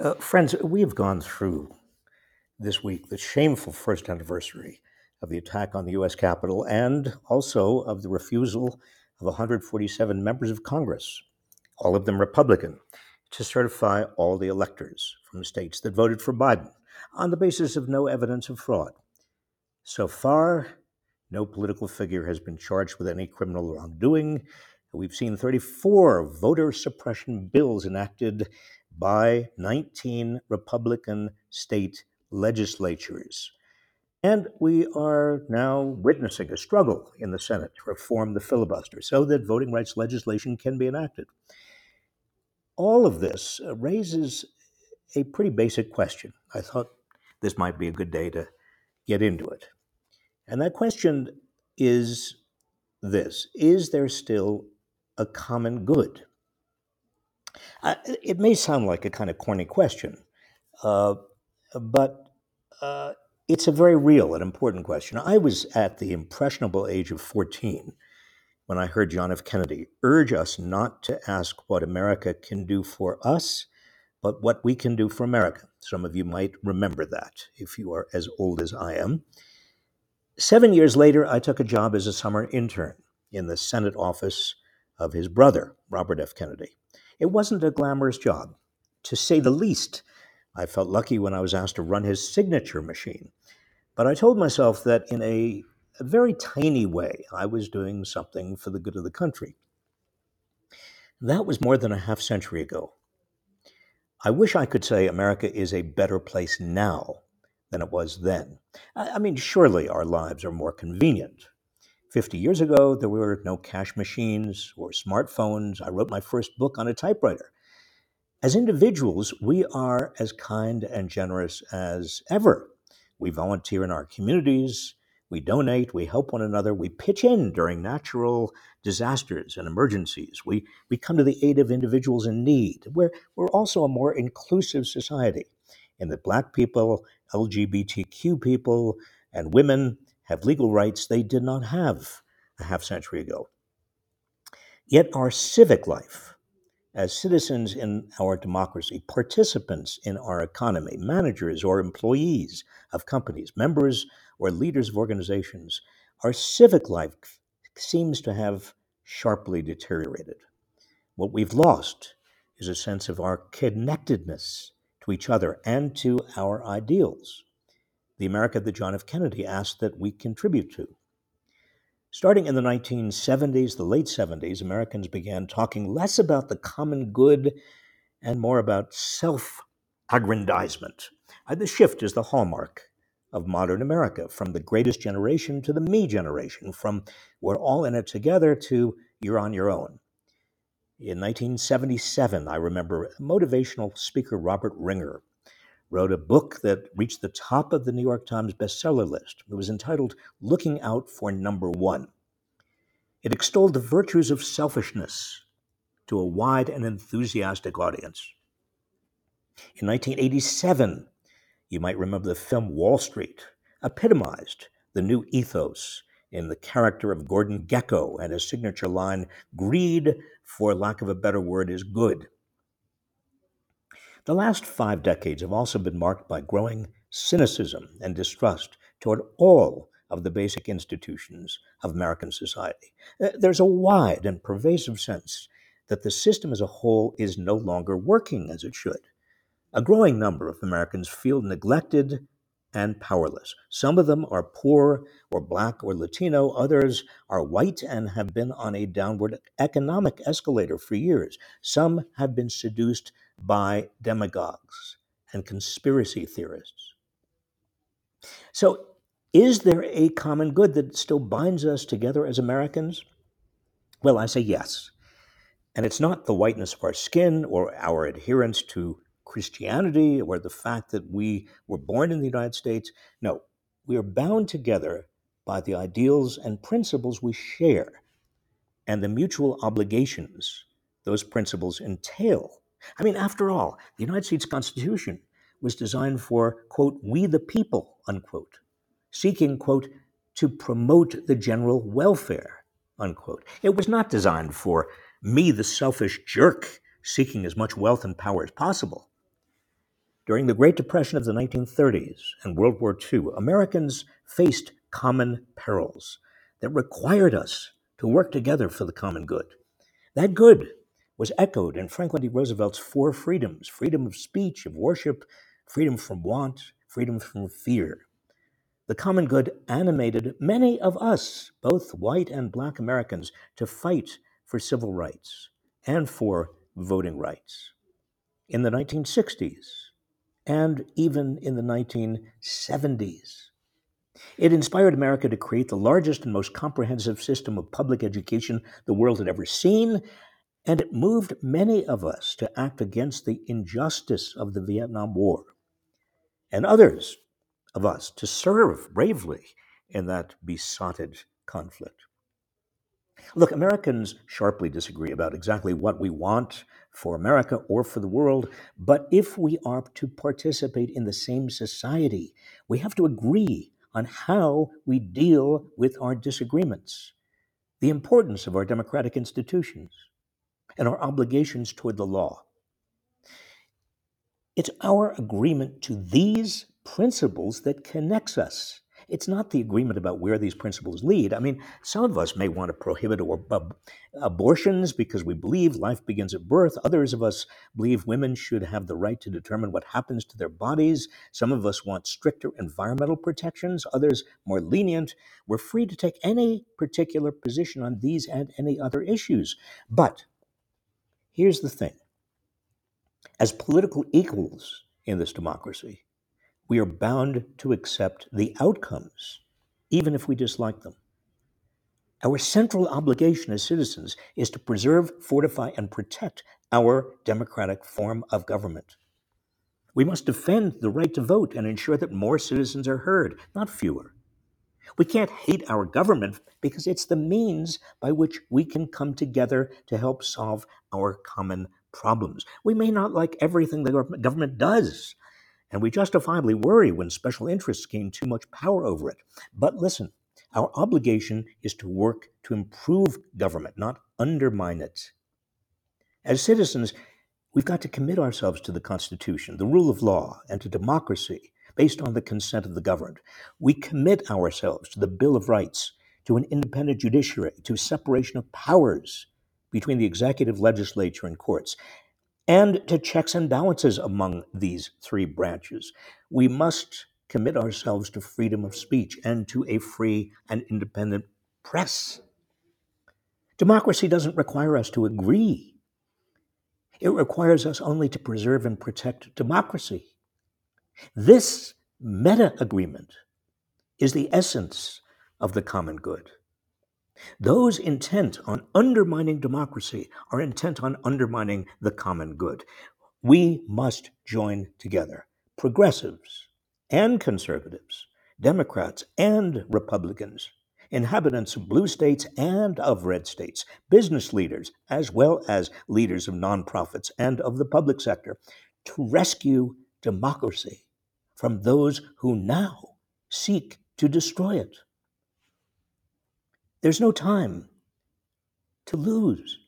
Uh, friends, we have gone through this week the shameful first anniversary of the attack on the U.S. Capitol and also of the refusal of 147 members of Congress, all of them Republican, to certify all the electors from states that voted for Biden on the basis of no evidence of fraud. So far, no political figure has been charged with any criminal wrongdoing. We've seen 34 voter suppression bills enacted by 19 Republican state legislatures. And we are now witnessing a struggle in the Senate to reform the filibuster so that voting rights legislation can be enacted. All of this uh, raises a pretty basic question. I thought this might be a good day to get into it. And that question is this Is there still a common good? It may sound like a kind of corny question, uh, but uh, it's a very real and important question. I was at the impressionable age of 14 when I heard John F. Kennedy urge us not to ask what America can do for us, but what we can do for America. Some of you might remember that if you are as old as I am. Seven years later, I took a job as a summer intern in the Senate office of his brother, Robert F. Kennedy. It wasn't a glamorous job, to say the least. I felt lucky when I was asked to run his signature machine. But I told myself that in a, a very tiny way, I was doing something for the good of the country. That was more than a half century ago. I wish I could say America is a better place now than it was then. I mean, surely our lives are more convenient. 50 years ago, there were no cash machines or smartphones. I wrote my first book on a typewriter. As individuals, we are as kind and generous as ever. We volunteer in our communities, we donate, we help one another, we pitch in during natural disasters and emergencies. We, we come to the aid of individuals in need. We're, we're also a more inclusive society in that Black people, LGBTQ people, and women have legal rights they did not have a half century ago. Yet our civic life, as citizens in our democracy, participants in our economy, managers or employees of companies, members or leaders of organizations, our civic life seems to have sharply deteriorated. What we've lost is a sense of our connectedness to each other and to our ideals the America that John F. Kennedy asked that we contribute to. Starting in the 1970s, the late 70s, Americans began talking less about the common good and more about self aggrandizement. Uh, the shift is the hallmark of modern America from the greatest generation to the me generation, from we're all in it together to you're on your own. In 1977, I remember motivational speaker Robert Ringer wrote a book that reached the top of the New York Times bestseller list. It was entitled Looking Out for Number One. It extolled the virtues of selfishness to a wide and enthusiastic audience. In 1987, you might remember the film Wall Street epitomized the new ethos in the character of Gordon Gekko and his signature line, Greed, for lack of a better word, is good. The last five decades have also been marked by growing cynicism and distrust toward all of the basic institutions of American society. Uh, there's a wide and pervasive sense that the system as a whole is no longer working as it should. A growing number of Americans feel neglected and powerless. Some of them are poor or black or Latino, others are white and have been on a downward economic escalator for years. Some have been seduced by demagogues and conspiracy theorists. So, is there a common good that still binds us together as Americans? Well, I say yes. And it's not the whiteness of our skin or our adherence to Christianity or the fact that we were born in the United States. No, we are bound together by the ideals and principles we share and the mutual obligations those principles entail I mean, after all, the United States Constitution was designed for, quote, we the people, unquote, seeking, quote, to promote the general welfare, unquote. It was not designed for me, the selfish jerk, seeking as much wealth and power as possible. During the Great Depression of the 1930s and World War II, Americans faced common perils that required us to work together for the common good. That good was echoed in Franklin D. Roosevelt's four freedoms freedom of speech, of worship, freedom from want, freedom from fear. The common good animated many of us, both white and black Americans, to fight for civil rights and for voting rights in the 1960s and even in the 1970s. It inspired America to create the largest and most comprehensive system of public education the world had ever seen, and it moved many of us to act against the injustice of the Vietnam War, and others of us to serve bravely in that besotted conflict. Look, Americans sharply disagree about exactly what we want for America or for the world, but if we are to participate in the same society, we have to agree on how we deal with our disagreements, the importance of our democratic institutions, and our obligations toward the law. It's our agreement to these principles that connects us. It's not the agreement about where these principles lead. I mean, some of us may want to prohibit ab- uh, abortions because we believe life begins at birth. Others of us believe women should have the right to determine what happens to their bodies. Some of us want stricter environmental protections, others more lenient. We're free to take any particular position on these and any other issues. But here's the thing as political equals in this democracy, we are bound to accept the outcomes, even if we dislike them. Our central obligation as citizens is to preserve, fortify, and protect our democratic form of government. We must defend the right to vote and ensure that more citizens are heard, not fewer. We can't hate our government because it's the means by which we can come together to help solve our common problems. We may not like everything the government does, and we justifiably worry when special interests gain too much power over it. But listen, our obligation is to work to improve government, not undermine it. As citizens, we've got to commit ourselves to the Constitution, the rule of law, and to democracy based on the consent of the governed. We commit ourselves to the Bill of Rights, to an independent judiciary, to separation of powers between the executive, legislature, and courts and to checks and balances among these three branches. We must commit ourselves to freedom of speech and to a free and independent press. Democracy doesn't require us to agree, it requires us only to preserve and protect democracy. This meta agreement is the essence of the common good. Those intent on undermining democracy are intent on undermining the common good. We must join together, progressives and conservatives, Democrats and Republicans, inhabitants of blue states and of red states, business leaders, as well as leaders of nonprofits and of the public sector, to rescue democracy from those who now seek to destroy it. There's no time to lose.